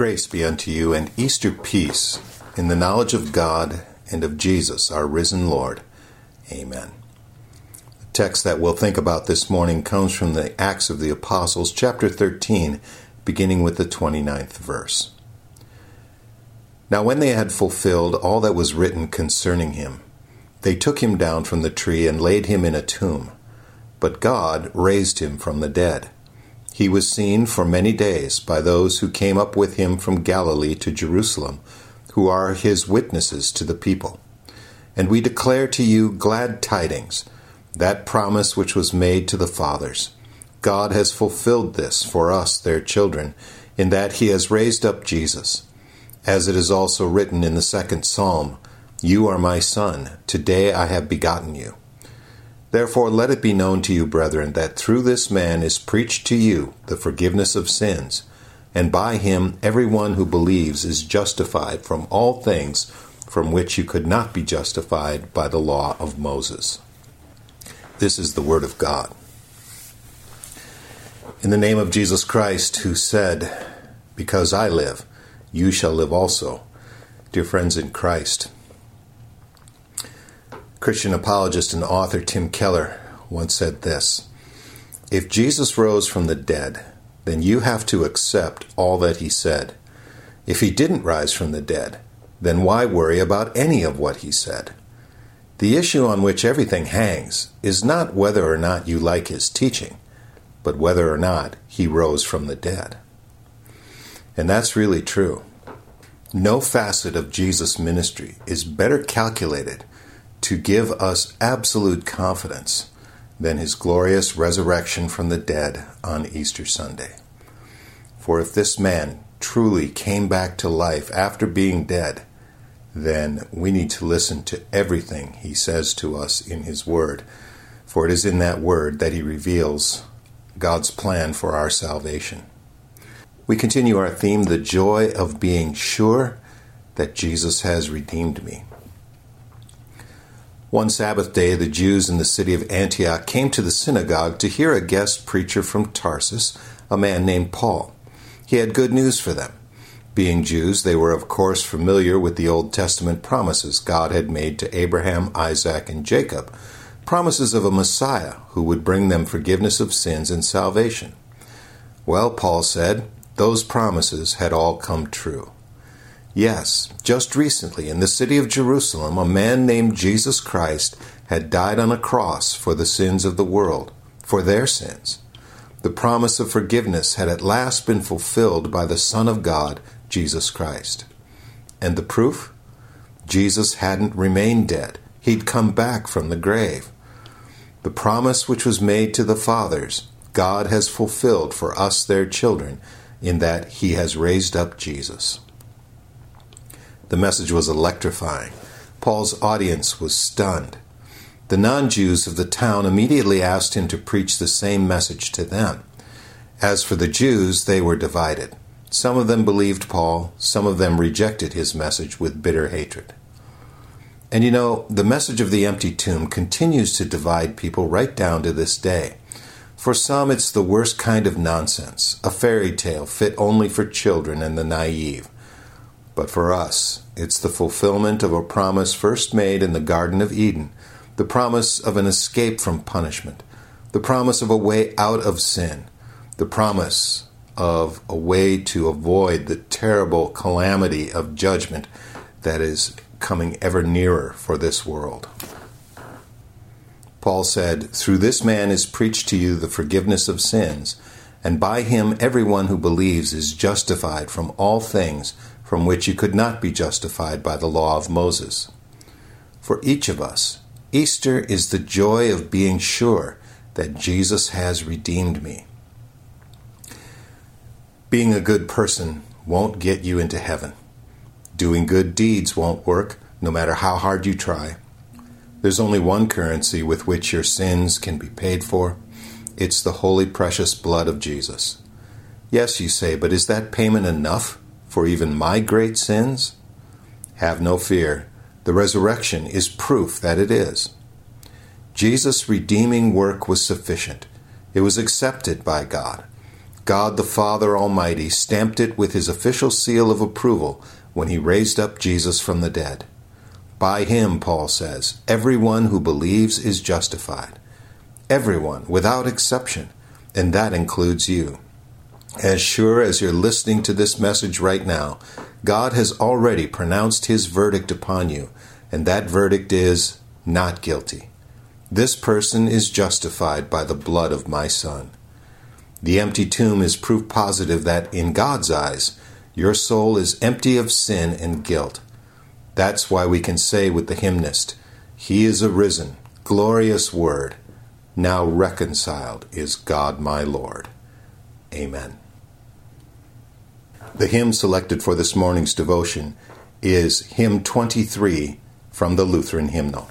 Grace be unto you and Easter peace in the knowledge of God and of Jesus, our risen Lord. Amen. The text that we'll think about this morning comes from the Acts of the Apostles, chapter 13, beginning with the 29th verse. Now, when they had fulfilled all that was written concerning him, they took him down from the tree and laid him in a tomb. But God raised him from the dead. He was seen for many days by those who came up with him from Galilee to Jerusalem, who are his witnesses to the people. And we declare to you glad tidings, that promise which was made to the fathers. God has fulfilled this for us, their children, in that he has raised up Jesus as it is also written in the second psalm, You are my son, today I have begotten you. Therefore let it be known to you, brethren, that through this man is preached to you the forgiveness of sins, and by him every one who believes is justified from all things from which you could not be justified by the law of Moses. This is the word of God. In the name of Jesus Christ, who said, Because I live, you shall live also. Dear friends in Christ, Christian apologist and author Tim Keller once said this If Jesus rose from the dead, then you have to accept all that he said. If he didn't rise from the dead, then why worry about any of what he said? The issue on which everything hangs is not whether or not you like his teaching, but whether or not he rose from the dead. And that's really true. No facet of Jesus' ministry is better calculated to give us absolute confidence than his glorious resurrection from the dead on Easter Sunday. For if this man truly came back to life after being dead, then we need to listen to everything he says to us in his word, for it is in that word that he reveals God's plan for our salvation. We continue our theme, the joy of being sure that Jesus has redeemed me. One Sabbath day, the Jews in the city of Antioch came to the synagogue to hear a guest preacher from Tarsus, a man named Paul. He had good news for them. Being Jews, they were of course familiar with the Old Testament promises God had made to Abraham, Isaac, and Jacob, promises of a Messiah who would bring them forgiveness of sins and salvation. Well, Paul said, those promises had all come true. Yes, just recently in the city of Jerusalem, a man named Jesus Christ had died on a cross for the sins of the world, for their sins. The promise of forgiveness had at last been fulfilled by the Son of God, Jesus Christ. And the proof? Jesus hadn't remained dead. He'd come back from the grave. The promise which was made to the fathers, God has fulfilled for us, their children, in that he has raised up Jesus. The message was electrifying. Paul's audience was stunned. The non Jews of the town immediately asked him to preach the same message to them. As for the Jews, they were divided. Some of them believed Paul, some of them rejected his message with bitter hatred. And you know, the message of the empty tomb continues to divide people right down to this day. For some, it's the worst kind of nonsense, a fairy tale fit only for children and the naive. But for us, it's the fulfillment of a promise first made in the Garden of Eden, the promise of an escape from punishment, the promise of a way out of sin, the promise of a way to avoid the terrible calamity of judgment that is coming ever nearer for this world. Paul said, Through this man is preached to you the forgiveness of sins, and by him everyone who believes is justified from all things from which you could not be justified by the law of Moses. For each of us, Easter is the joy of being sure that Jesus has redeemed me. Being a good person won't get you into heaven. Doing good deeds won't work, no matter how hard you try. There's only one currency with which your sins can be paid for it's the holy, precious blood of Jesus. Yes, you say, but is that payment enough for even my great sins? Have no fear. The resurrection is proof that it is. Jesus' redeeming work was sufficient. It was accepted by God. God the Father Almighty stamped it with his official seal of approval when he raised up Jesus from the dead. By him, Paul says, everyone who believes is justified. Everyone, without exception, and that includes you. As sure as you're listening to this message right now, God has already pronounced his verdict upon you, and that verdict is not guilty. This person is justified by the blood of my Son. The empty tomb is proof positive that, in God's eyes, your soul is empty of sin and guilt. That's why we can say with the hymnist, He is arisen, glorious word, now reconciled is God my Lord. Amen. The hymn selected for this morning's devotion is hymn 23 from the Lutheran hymnal.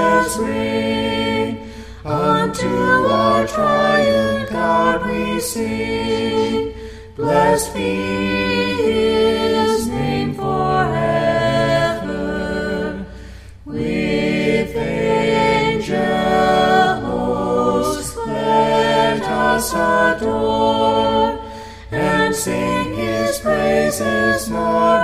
praises ring unto our triune God we sing. Blessed be His name forever. With angel hosts let us adore and sing His praises more